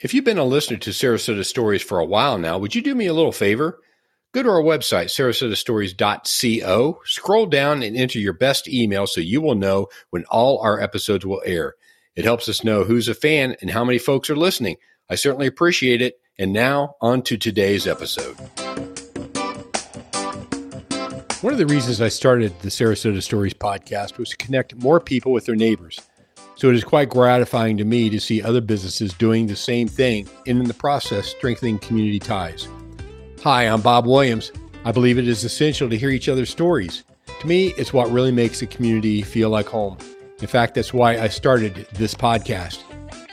If you've been a listener to Sarasota Stories for a while now, would you do me a little favor? Go to our website, sarasotastories.co, scroll down and enter your best email so you will know when all our episodes will air. It helps us know who's a fan and how many folks are listening. I certainly appreciate it. And now, on to today's episode. One of the reasons I started the Sarasota Stories podcast was to connect more people with their neighbors. So it is quite gratifying to me to see other businesses doing the same thing and in the process strengthening community ties. Hi, I'm Bob Williams. I believe it is essential to hear each other's stories. To me, it's what really makes a community feel like home. In fact, that's why I started this podcast.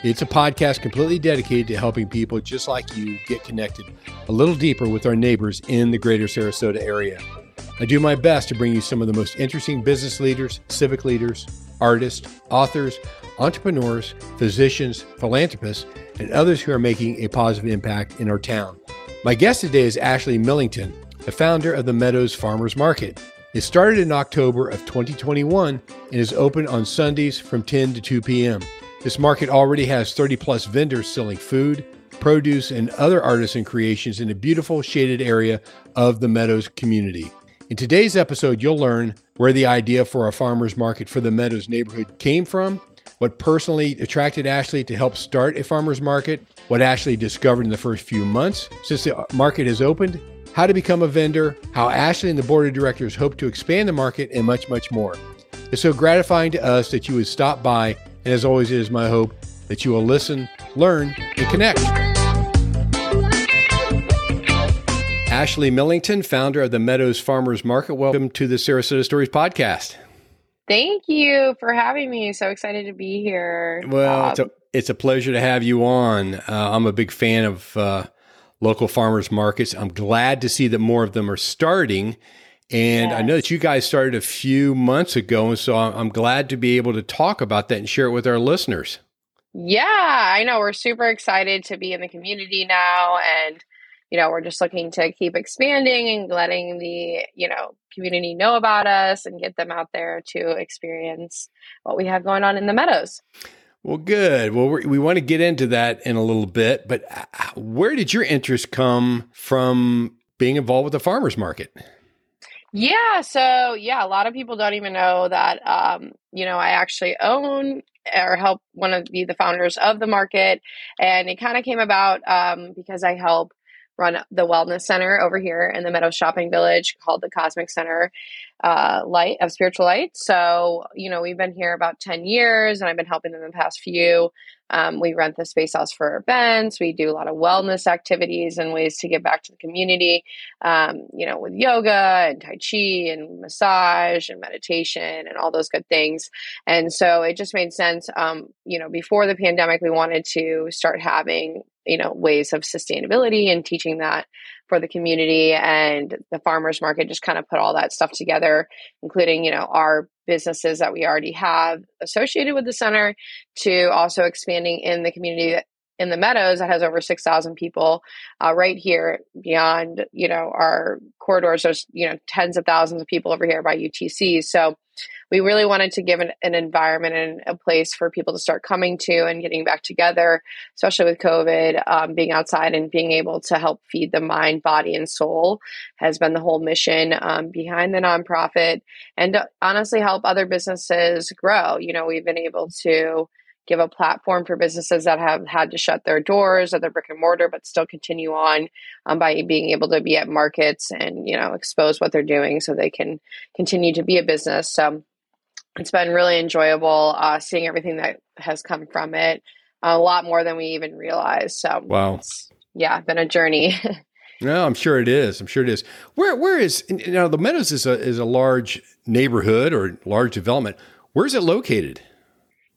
It's a podcast completely dedicated to helping people just like you get connected a little deeper with our neighbors in the greater Sarasota area. I do my best to bring you some of the most interesting business leaders, civic leaders, artists, authors, entrepreneurs, physicians, philanthropists, and others who are making a positive impact in our town. My guest today is Ashley Millington, the founder of the Meadows Farmers Market. It started in October of 2021 and is open on Sundays from 10 to 2 p.m. This market already has 30 plus vendors selling food, produce, and other artisan creations in a beautiful shaded area of the Meadows community. In today's episode, you'll learn where the idea for a farmer's market for the Meadows neighborhood came from, what personally attracted Ashley to help start a farmer's market, what Ashley discovered in the first few months since the market has opened, how to become a vendor, how Ashley and the board of directors hope to expand the market, and much, much more. It's so gratifying to us that you would stop by, and as always, it is my hope that you will listen, learn, and connect. Ashley Millington, founder of the Meadows Farmers Market. Welcome to the Sarasota Stories podcast. Thank you for having me. So excited to be here. Well, it's a, it's a pleasure to have you on. Uh, I'm a big fan of uh, local farmers markets. I'm glad to see that more of them are starting. And yes. I know that you guys started a few months ago. And so I'm glad to be able to talk about that and share it with our listeners. Yeah, I know. We're super excited to be in the community now. And you know, we're just looking to keep expanding and letting the, you know, community know about us and get them out there to experience what we have going on in the meadows. Well, good. Well, we want to get into that in a little bit, but uh, where did your interest come from being involved with the farmers market? Yeah, so yeah, a lot of people don't even know that um, you know, I actually own or help one of be the founders of the market and it kind of came about um, because I help run the wellness center over here in the Meadow Shopping Village called the Cosmic Center uh, Light of Spiritual Light. So, you know, we've been here about 10 years and I've been helping them the past few. Um, we rent the space house for events. We do a lot of wellness activities and ways to give back to the community, um, you know, with yoga and Tai Chi and massage and meditation and all those good things. And so it just made sense. Um, you know, before the pandemic, we wanted to start having you know ways of sustainability and teaching that for the community. And the farmers market just kind of put all that stuff together including you know our businesses that we already have associated with the center to also expanding in the community in the meadows that has over 6,000 people uh, right here beyond, you know, our corridors. There's, you know, tens of thousands of people over here by UTC. So we really wanted to give an, an environment and a place for people to start coming to and getting back together, especially with COVID, um, being outside and being able to help feed the mind, body, and soul has been the whole mission um, behind the nonprofit and honestly help other businesses grow. You know, we've been able to give a platform for businesses that have had to shut their doors at their brick and mortar but still continue on um, by being able to be at markets and you know expose what they're doing so they can continue to be a business so it's been really enjoyable uh, seeing everything that has come from it a lot more than we even realized so wow yeah been a journey No, I'm sure it is. I'm sure it is. Where where is you know the Meadows is a is a large neighborhood or large development. Where is it located?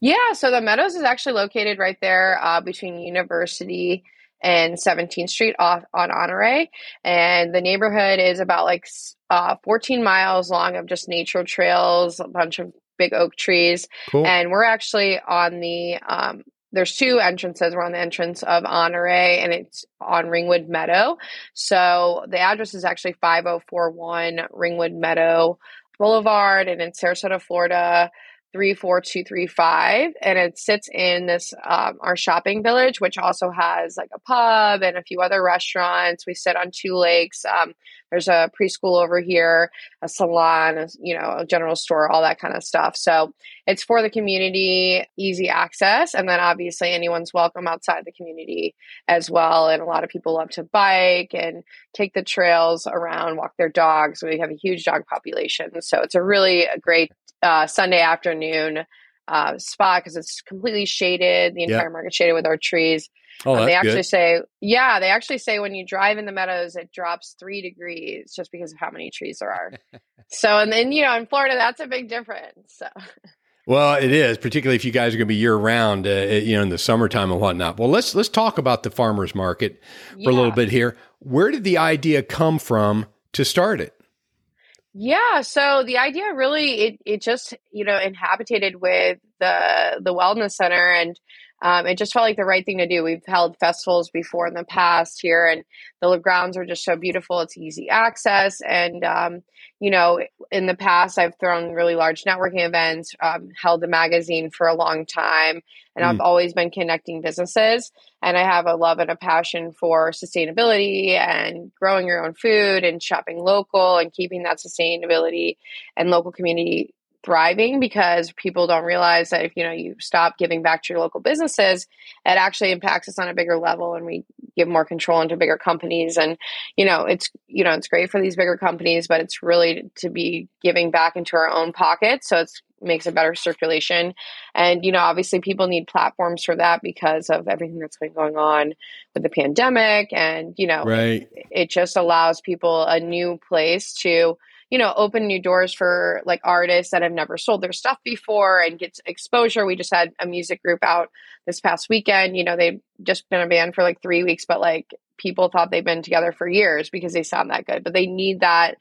Yeah, so the Meadows is actually located right there uh, between University and 17th Street off on Honore. And the neighborhood is about like uh, 14 miles long of just nature trails, a bunch of big oak trees. Cool. And we're actually on the, um, there's two entrances. We're on the entrance of Honore and it's on Ringwood Meadow. So the address is actually 5041 Ringwood Meadow Boulevard and in Sarasota, Florida. 34235 and it sits in this um, our shopping village which also has like a pub and a few other restaurants. We sit on two lakes um, there's a preschool over here a salon a, you know a general store all that kind of stuff. So it's for the community easy access and then obviously anyone's welcome outside the community as well and a lot of people love to bike and take the trails around walk their dogs. We have a huge dog population so it's a really a great uh, Sunday afternoon uh, spot because it's completely shaded. The entire yep. market shaded with our trees. Oh, um, they actually good. say, yeah, they actually say when you drive in the meadows, it drops three degrees just because of how many trees there are. so, and then you know, in Florida, that's a big difference. So. Well, it is, particularly if you guys are going to be year round, uh, you know, in the summertime and whatnot. Well, let's let's talk about the farmers market for yeah. a little bit here. Where did the idea come from to start it? Yeah, so the idea really it it just you know inhabited with the the wellness center and um, it just felt like the right thing to do. We've held festivals before in the past here, and the grounds are just so beautiful. It's easy access, and um, you know, in the past, I've thrown really large networking events, um, held a magazine for a long time, and mm. I've always been connecting businesses. And I have a love and a passion for sustainability and growing your own food and shopping local and keeping that sustainability and local community thriving because people don't realize that if you know you stop giving back to your local businesses it actually impacts us on a bigger level and we give more control into bigger companies. And you know it's you know it's great for these bigger companies but it's really to be giving back into our own pockets. So it's makes a better circulation. And you know obviously people need platforms for that because of everything that's been going on with the pandemic. And you know right. it, it just allows people a new place to you know, open new doors for like artists that have never sold their stuff before and get exposure. We just had a music group out this past weekend. You know, they've just been a band for like three weeks, but like people thought they've been together for years because they sound that good. But they need that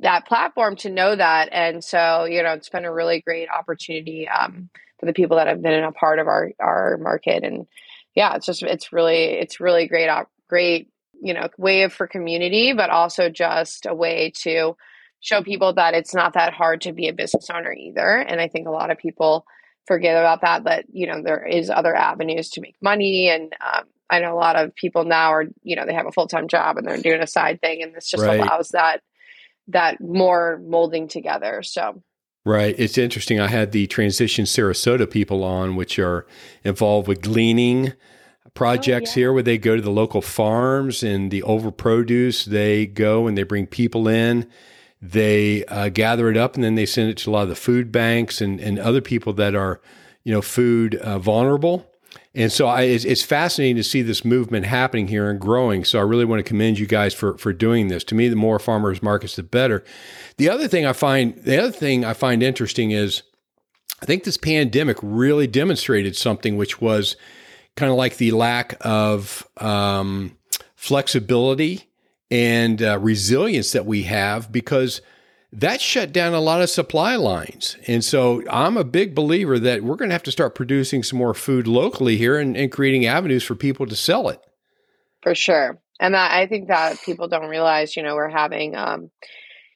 that platform to know that. And so, you know, it's been a really great opportunity um, for the people that have been a part of our our market. And yeah, it's just it's really it's really great great you know way for community, but also just a way to show people that it's not that hard to be a business owner either. And I think a lot of people forget about that, that, you know, there is other avenues to make money. And um, I know a lot of people now are, you know, they have a full-time job and they're doing a side thing and this just right. allows that, that more molding together. So. Right. It's interesting. I had the Transition Sarasota people on, which are involved with gleaning projects oh, yeah. here where they go to the local farms and the overproduce, they go and they bring people in they uh, gather it up and then they send it to a lot of the food banks and, and other people that are, you know, food uh, vulnerable. And so I, it's, it's, fascinating to see this movement happening here and growing. So I really want to commend you guys for for doing this. To me, the more farmers markets, the better. The other thing I find the other thing I find interesting is I think this pandemic really demonstrated something, which was kind of like the lack of um, flexibility and uh, resilience that we have because that shut down a lot of supply lines. And so I'm a big believer that we're going to have to start producing some more food locally here and, and creating avenues for people to sell it. For sure. And that, I think that people don't realize, you know, we're having, um,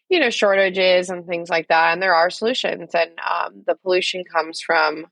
you know, shortages and things like that. And there are solutions. And um, the pollution comes from,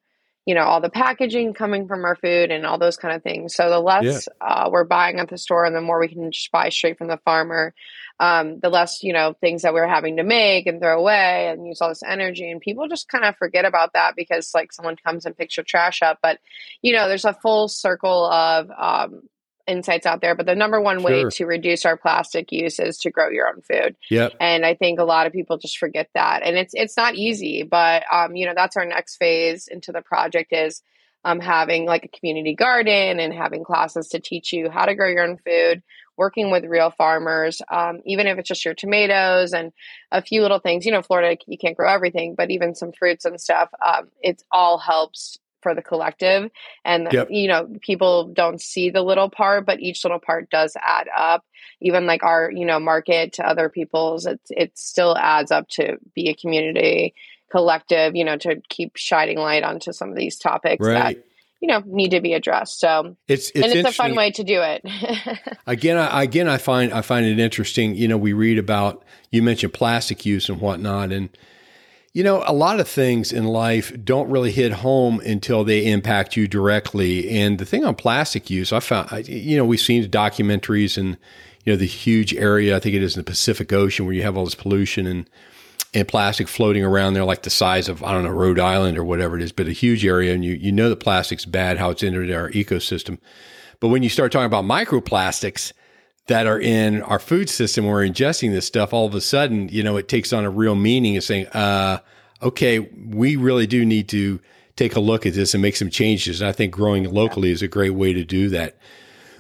you know, all the packaging coming from our food and all those kind of things. So the less yeah. uh, we're buying at the store and the more we can just buy straight from the farmer, um, the less, you know, things that we're having to make and throw away and use all this energy. And people just kind of forget about that because like someone comes and picks your trash up. But, you know, there's a full circle of, um, insights out there, but the number one way to reduce our plastic use is to grow your own food. Yep. And I think a lot of people just forget that. And it's it's not easy, but um, you know, that's our next phase into the project is um, having like a community garden and having classes to teach you how to grow your own food, working with real farmers, um, even if it's just your tomatoes and a few little things. You know, Florida, you can't grow everything, but even some fruits and stuff, um, it all helps for the collective and yep. you know people don't see the little part but each little part does add up even like our you know market to other people's it, it still adds up to be a community collective you know to keep shining light onto some of these topics right. that you know need to be addressed so it's, it's and it's a fun way to do it again I, again i find i find it interesting you know we read about you mentioned plastic use and whatnot and you know, a lot of things in life don't really hit home until they impact you directly. And the thing on plastic use, I found, you know, we've seen documentaries and, you know, the huge area, I think it is in the Pacific Ocean where you have all this pollution and, and plastic floating around there like the size of, I don't know, Rhode Island or whatever it is, but a huge area. And you, you know, the plastic's bad, how it's entered our ecosystem. But when you start talking about microplastics, that are in our food system, when we're ingesting this stuff, all of a sudden, you know, it takes on a real meaning of saying, uh, okay, we really do need to take a look at this and make some changes. And I think growing locally yeah. is a great way to do that.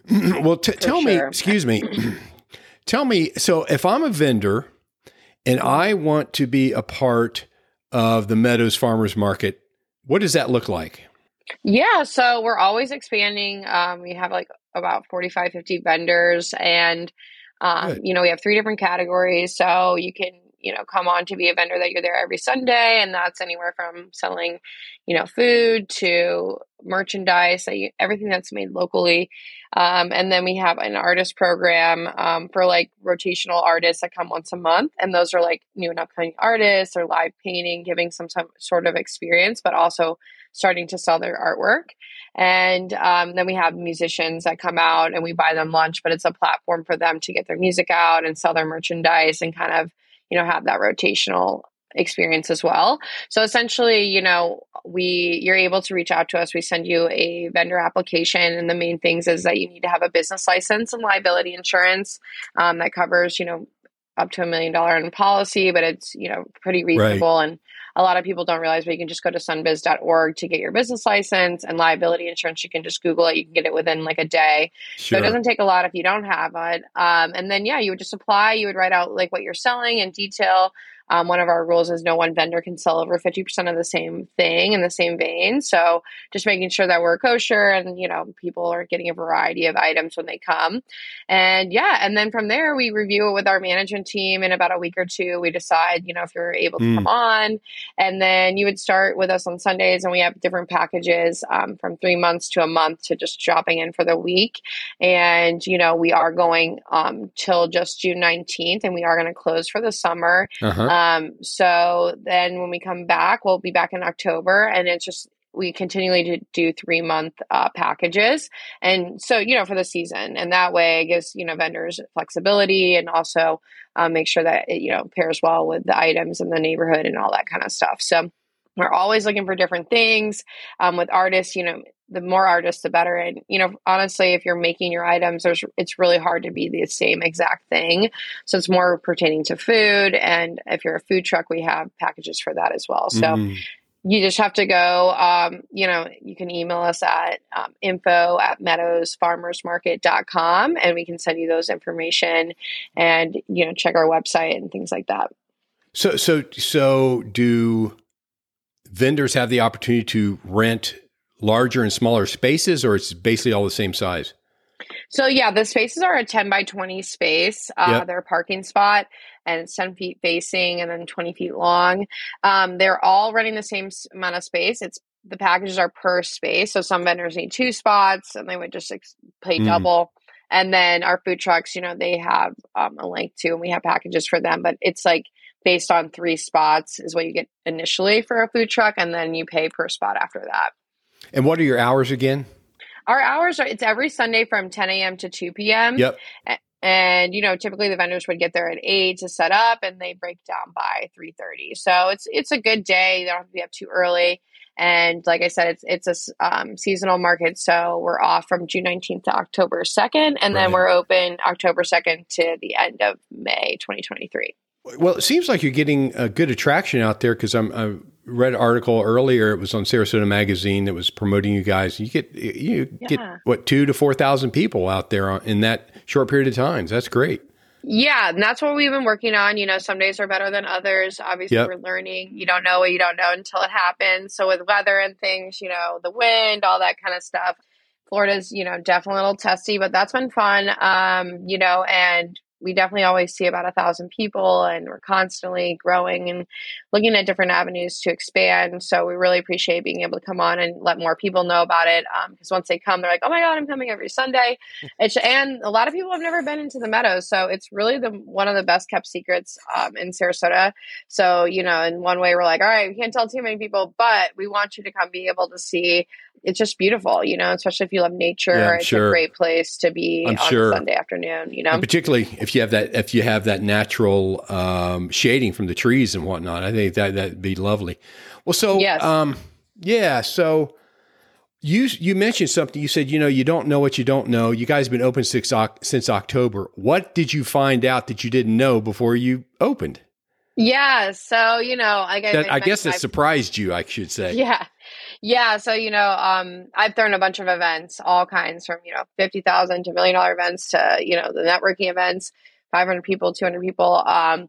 well, t- tell sure. me, excuse me, tell me. So if I'm a vendor and I want to be a part of the Meadows Farmers Market, what does that look like? Yeah, so we're always expanding. Um, we have like about 45, 50 vendors, and um, you know we have three different categories. So you can you know come on to be a vendor that you're there every Sunday, and that's anywhere from selling you know food to merchandise, everything that's made locally. Um, and then we have an artist program um, for like rotational artists that come once a month. And those are like new and upcoming artists or live painting, giving some, some sort of experience, but also starting to sell their artwork. And um, then we have musicians that come out and we buy them lunch, but it's a platform for them to get their music out and sell their merchandise and kind of, you know, have that rotational experience as well. So essentially, you know, we you're able to reach out to us. We send you a vendor application, and the main things is that you need to have a business license and liability insurance um, that covers, you know, up to a million dollar in policy, but it's you know pretty reasonable right. and a lot of people don't realize, but you can just go to sunbiz.org to get your business license and liability insurance. You can just Google it. You can get it within like a day. Sure. So it doesn't take a lot if you don't have it. Um, and then, yeah, you would just apply. You would write out like what you're selling in detail, um, one of our rules is no one vendor can sell over 50% of the same thing in the same vein. So just making sure that we're kosher and, you know, people are getting a variety of items when they come. And yeah, and then from there, we review it with our management team. In about a week or two, we decide, you know, if you're able to mm. come on. And then you would start with us on Sundays, and we have different packages um, from three months to a month to just dropping in for the week. And, you know, we are going um, till just June 19th, and we are going to close for the summer. Uh-huh. Um, so then when we come back, we'll be back in October, and it's just we continually do three month uh, packages. And so you know for the season and that way it gives you know vendors flexibility and also um, make sure that it you know pairs well with the items in the neighborhood and all that kind of stuff. So we're always looking for different things um, with artists you know the more artists the better and you know honestly if you're making your items there's it's really hard to be the same exact thing so it's more pertaining to food and if you're a food truck we have packages for that as well so mm. you just have to go um, you know you can email us at um, info at meadowsfarmersmarket.com and we can send you those information and you know check our website and things like that so so so do vendors have the opportunity to rent larger and smaller spaces, or it's basically all the same size? So yeah, the spaces are a 10 by 20 space. Uh, yep. They're a parking spot. and it's 10 feet facing and then 20 feet long. Um, they're all running the same amount of space. It's the packages are per space. So some vendors need two spots and they would just ex- pay mm. double. And then our food trucks, you know, they have um, a link too, and we have packages for them, but it's like based on three spots is what you get initially for a food truck, and then you pay per spot after that. And what are your hours again? Our hours are it's every Sunday from 10 a.m. to 2 p.m. Yep. And you know, typically the vendors would get there at eight to set up, and they break down by 3:30. So it's it's a good day. They don't have to be up too early. And like I said, it's it's a um, seasonal market, so we're off from June 19th to October 2nd, and right. then we're open October 2nd to the end of May 2023. Well, it seems like you're getting a good attraction out there because I'm. I read an article earlier. It was on Sarasota Magazine that was promoting you guys. You get you yeah. get what two to four thousand people out there in that short period of time. That's great. Yeah, and that's what we've been working on. You know, some days are better than others. Obviously, yep. we're learning. You don't know what you don't know until it happens. So with weather and things, you know, the wind, all that kind of stuff. Florida's, you know, definitely a little testy, but that's been fun. Um, you know, and we definitely always see about a thousand people and we're constantly growing and looking at different avenues to expand so we really appreciate being able to come on and let more people know about it because um, once they come they're like oh my god i'm coming every sunday it's, and a lot of people have never been into the meadows so it's really the one of the best kept secrets um, in sarasota so you know in one way we're like all right we can't tell too many people but we want you to come be able to see it's just beautiful, you know, especially if you love nature. Yeah, it's sure. a great place to be I'm on sure. Sunday afternoon, you know. And particularly if you have that if you have that natural um, shading from the trees and whatnot. I think that that'd be lovely. Well, so yes. um, yeah, so you you mentioned something. You said you know you don't know what you don't know. You guys have been open since since October. What did you find out that you didn't know before you opened? Yeah, so you know, I guess I guess it surprised you. I should say. Yeah, yeah, so you know, um, I've thrown a bunch of events, all kinds from you know fifty thousand to million dollar events to you know the networking events, five hundred people, two hundred people, um,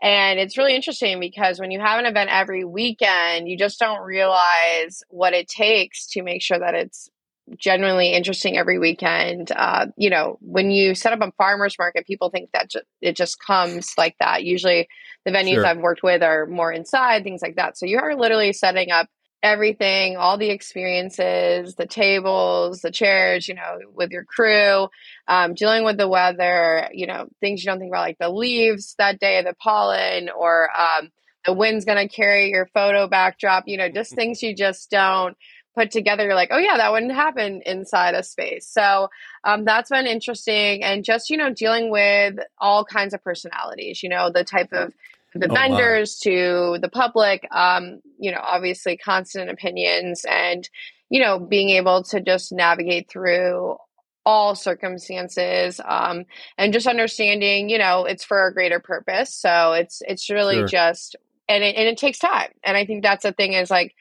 and it's really interesting because when you have an event every weekend, you just don't realize what it takes to make sure that it's genuinely interesting every weekend. Uh, you know, when you set up a farmers market, people think that ju- it just comes like that. Usually, the venues sure. I've worked with are more inside, things like that. So you are literally setting up everything, all the experiences, the tables, the chairs, you know, with your crew, um, dealing with the weather, you know, things you don't think about, like the leaves that day, the pollen, or um, the wind's going to carry your photo backdrop, you know, just things you just don't put together. You're like, oh, yeah, that wouldn't happen inside a space. So um, that's been interesting. And just, you know, dealing with all kinds of personalities, you know, the type of the oh, vendors wow. to the public um, you know obviously constant opinions and you know being able to just navigate through all circumstances um, and just understanding you know it's for a greater purpose so it's it's really sure. just and it, and it takes time and i think that's the thing is like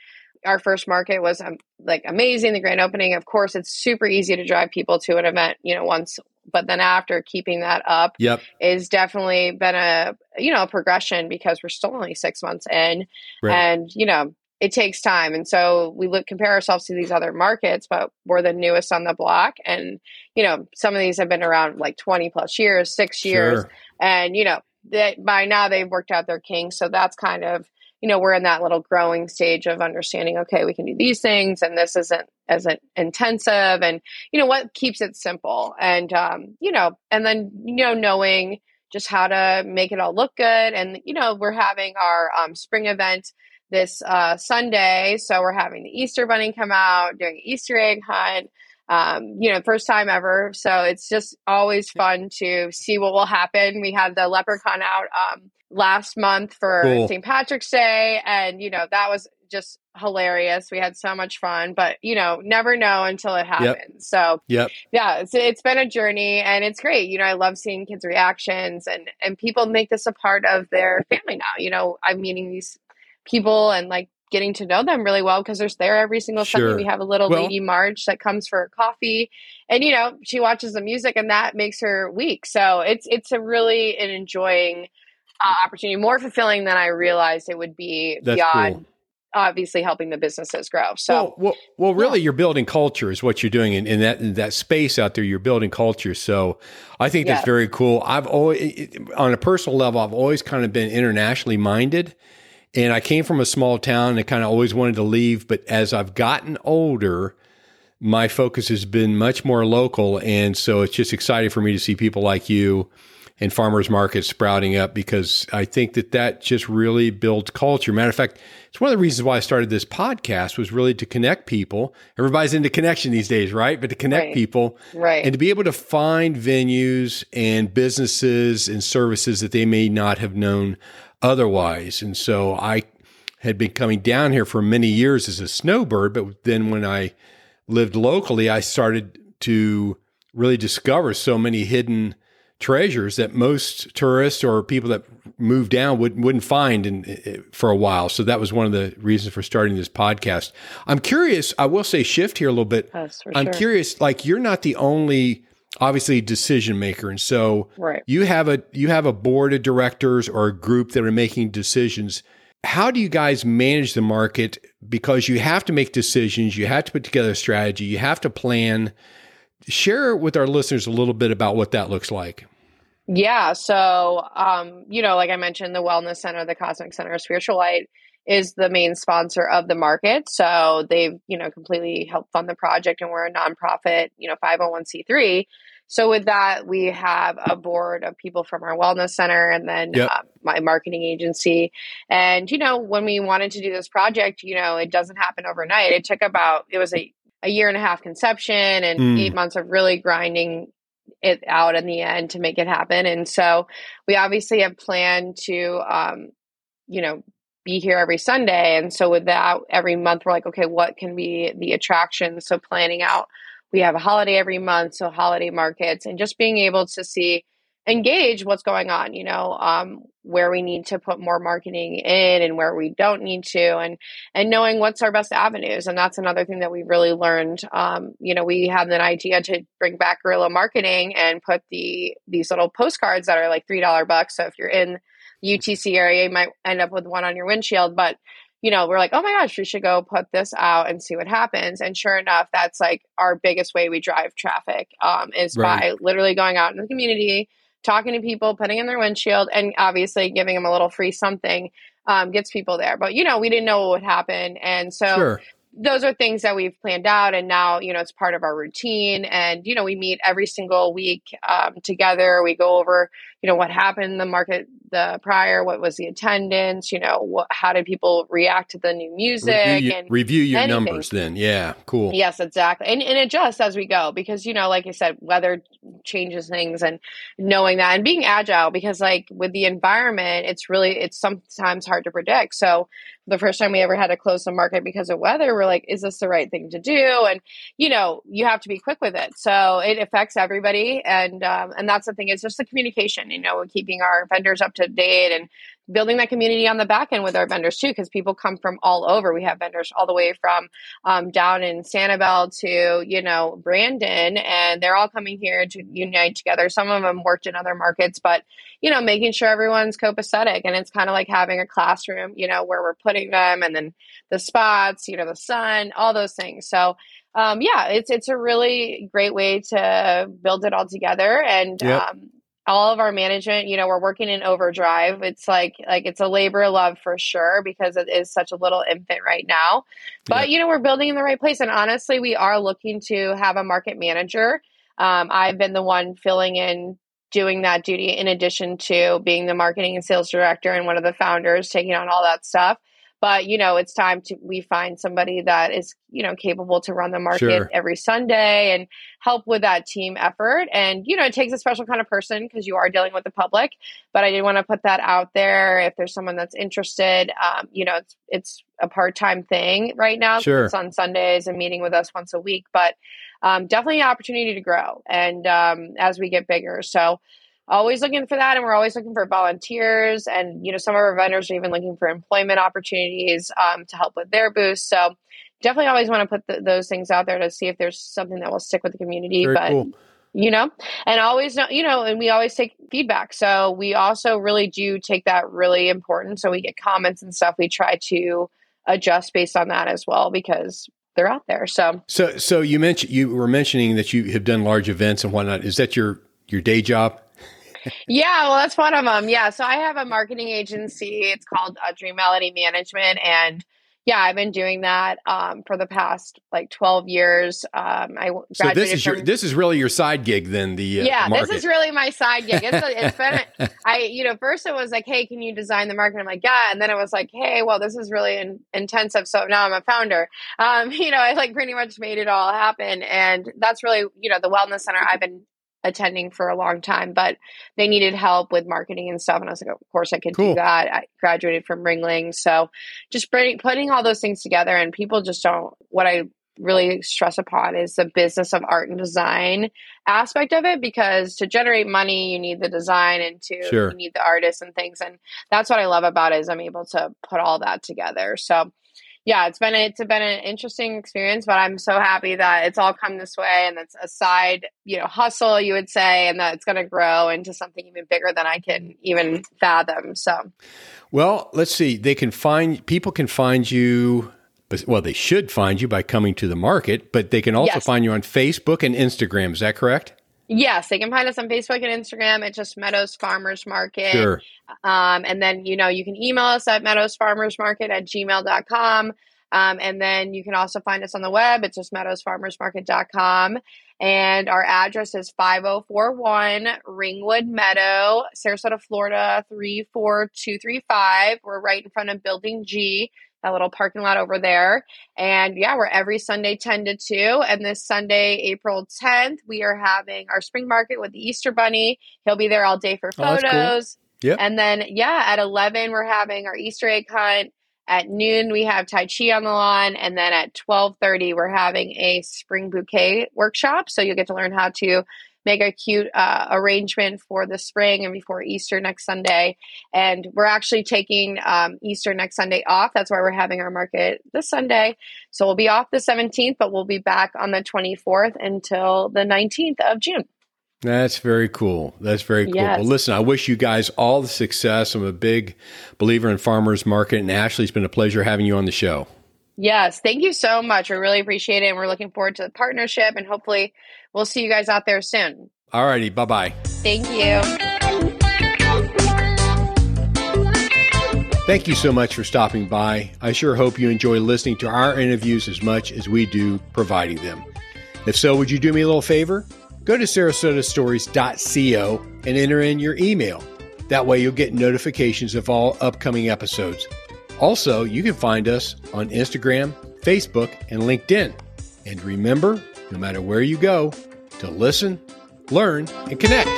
our first market was um, like amazing the grand opening of course it's super easy to drive people to an event you know once but then after keeping that up yep. is definitely been a you know a progression because we're still only six months in right. and you know it takes time and so we look compare ourselves to these other markets but we're the newest on the block and you know some of these have been around like 20 plus years six years sure. and you know that by now they've worked out their kinks so that's kind of you know we're in that little growing stage of understanding okay we can do these things and this isn't as intensive and you know what keeps it simple and um, you know and then you know knowing just how to make it all look good and you know we're having our um, spring event this uh, sunday so we're having the easter bunny come out doing easter egg hunt um, you know, first time ever. So it's just always fun to see what will happen. We had the leprechaun out um, last month for cool. St. Patrick's Day, and you know that was just hilarious. We had so much fun, but you know, never know until it happens. Yep. So, yep. yeah, it's, it's been a journey and it's great. You know, I love seeing kids' reactions and and people make this a part of their family now. You know, I'm meeting these people and like getting to know them really well because they're there every single sure. Sunday. We have a little well, lady Marge that comes for coffee, and you know she watches the music, and that makes her week. So it's it's a really an enjoying uh, opportunity, more fulfilling than I realized it would be beyond. Cool. obviously helping the businesses grow. So, well, well, well really, yeah. you're building culture is what you're doing in, in that in that space out there. You're building culture. So, I think that's very cool. I've always, on a personal level, I've always kind of been internationally minded, and I came from a small town and kind of always wanted to leave. But as I've gotten older, my focus has been much more local, and so it's just exciting for me to see people like you and farmers markets sprouting up because I think that that just really builds culture. Matter of fact, it's one of the reasons why I started this podcast was really to connect people. Everybody's into connection these days, right? But to connect right. people, right, and to be able to find venues and businesses and services that they may not have known otherwise. And so I had been coming down here for many years as a snowbird, but then when I lived locally, I started to really discover so many hidden treasures that most tourists or people that move down would, wouldn't find in, for a while. So that was one of the reasons for starting this podcast. I'm curious, I will say shift here a little bit. Yes, I'm sure. curious, like you're not the only obviously decision maker. And so right. you have a you have a board of directors or a group that are making decisions. How do you guys manage the market? Because you have to make decisions, you have to put together a strategy, you have to plan share with our listeners a little bit about what that looks like. Yeah. So, um, you know, like I mentioned, the Wellness Center, the Cosmic Center, of Spiritual Light is the main sponsor of the market. So they've, you know, completely helped fund the project and we're a nonprofit, you know, 501c3. So with that, we have a board of people from our wellness center and then yep. uh, my marketing agency. And, you know, when we wanted to do this project, you know, it doesn't happen overnight. It took about, it was a a year and a half conception and mm. eight months of really grinding it out in the end to make it happen. And so we obviously have planned to, um, you know, be here every Sunday. And so with that, every month we're like, okay, what can be the attraction? So planning out, we have a holiday every month, so holiday markets, and just being able to see engage what's going on you know um, where we need to put more marketing in and where we don't need to and and knowing what's our best avenues and that's another thing that we really learned um, you know we had an idea to bring back guerrilla marketing and put the these little postcards that are like three dollar bucks so if you're in utc area you might end up with one on your windshield but you know, we're like, oh my gosh, we should go put this out and see what happens. And sure enough, that's like our biggest way we drive traffic um, is right. by literally going out in the community, talking to people, putting in their windshield, and obviously giving them a little free something um, gets people there. But you know, we didn't know what would happen, and so sure. those are things that we've planned out and now you know it's part of our routine. And you know we meet every single week um, together. We go over you know what happened in the market the prior what was the attendance you know what, how did people react to the new music review, and review your anything. numbers then yeah cool yes exactly and, and adjust as we go because you know like i said weather changes things and knowing that and being agile because like with the environment it's really it's sometimes hard to predict so the first time we ever had to close the market because of weather, we're like, is this the right thing to do? And you know, you have to be quick with it. So it affects everybody, and um, and that's the thing. It's just the communication. You know, keeping our vendors up to date and building that community on the back end with our vendors too, because people come from all over. We have vendors all the way from um, down in Sanibel to you know Brandon, and they're all coming here to unite together. Some of them worked in other markets, but you know, making sure everyone's copacetic, and it's kind of like having a classroom, you know, where we're putting them, and then the spots, you know, the sun, all those things. So. Um, yeah, it's it's a really great way to build it all together, and yep. um, all of our management you know we're working in overdrive. It's like like it's a labor of love for sure because it is such a little infant right now. But yeah. you know we're building in the right place. And honestly we are looking to have a market manager. Um, i've been the one filling in doing that duty in addition to being the marketing and sales director and one of the founders taking on all that stuff but you know it's time to we find somebody that is you know capable to run the market sure. every sunday and help with that team effort and you know it takes a special kind of person because you are dealing with the public but i did want to put that out there if there's someone that's interested um, you know it's it's a part-time thing right now sure. it's on sundays and meeting with us once a week but um, definitely an opportunity to grow and um, as we get bigger so always looking for that and we're always looking for volunteers and you know some of our vendors are even looking for employment opportunities um, to help with their boost so definitely always want to put the, those things out there to see if there's something that will stick with the community Very but cool. you know and always know you know and we always take feedback so we also really do take that really important so we get comments and stuff we try to adjust based on that as well because they're out there. So, so, so you mentioned you were mentioning that you have done large events and whatnot. Is that your your day job? Yeah, well, that's one of them. Yeah, so I have a marketing agency. It's called uh, Dream Melody Management, and yeah, I've been doing that um, for the past like twelve years. Um, I so this is from, your this is really your side gig then the uh, yeah this is really my side gig. It's, a, it's been I you know first it was like hey can you design the market? I'm like yeah, and then it was like hey well this is really in, intensive. So now I'm a founder. Um, you know I like pretty much made it all happen, and that's really you know the wellness center I've been attending for a long time, but they needed help with marketing and stuff. And I was like, of course I could cool. do that. I graduated from Ringling. So just bring, putting all those things together and people just don't, what I really stress upon is the business of art and design aspect of it because to generate money you need the design and to sure. you need the artists and things and that's what i love about it is i'm able to put all that together so yeah, it's been a, it's been an interesting experience, but I'm so happy that it's all come this way, and it's a side you know hustle, you would say, and that it's going to grow into something even bigger than I can even fathom. So, well, let's see. They can find people can find you. Well, they should find you by coming to the market, but they can also yes. find you on Facebook and Instagram. Is that correct? Yes, they can find us on Facebook and Instagram at just Meadows Farmers Market. Sure. Um, and then, you know, you can email us at meadowsfarmersmarket at gmail.com. Um, and then you can also find us on the web. It's just meadowsfarmersmarket.com. And our address is 5041 Ringwood Meadow, Sarasota, Florida 34235. We're right in front of Building G that little parking lot over there. And yeah, we're every Sunday 10 to 2. And this Sunday, April 10th, we are having our spring market with the Easter Bunny. He'll be there all day for oh, photos. Oh, cool. Yep. And then, yeah, at 11, we're having our Easter egg hunt. At noon, we have Tai Chi on the lawn. And then at 1230, we're having a spring bouquet workshop. So you'll get to learn how to make a cute uh, arrangement for the spring and before Easter next Sunday. And we're actually taking um, Easter next Sunday off. That's why we're having our market this Sunday. So we'll be off the 17th, but we'll be back on the 24th until the 19th of June. That's very cool. That's very cool. Yes. Well, listen, I wish you guys all the success. I'm a big believer in farmers market, and Ashley, it's been a pleasure having you on the show. Yes, thank you so much. We really appreciate it. And we're looking forward to the partnership and hopefully we'll see you guys out there soon. All righty. Bye bye. Thank you. Thank you so much for stopping by. I sure hope you enjoy listening to our interviews as much as we do providing them. If so, would you do me a little favor? Go to sarasotastories.co and enter in your email. That way, you'll get notifications of all upcoming episodes. Also, you can find us on Instagram, Facebook, and LinkedIn. And remember, no matter where you go, to listen, learn, and connect.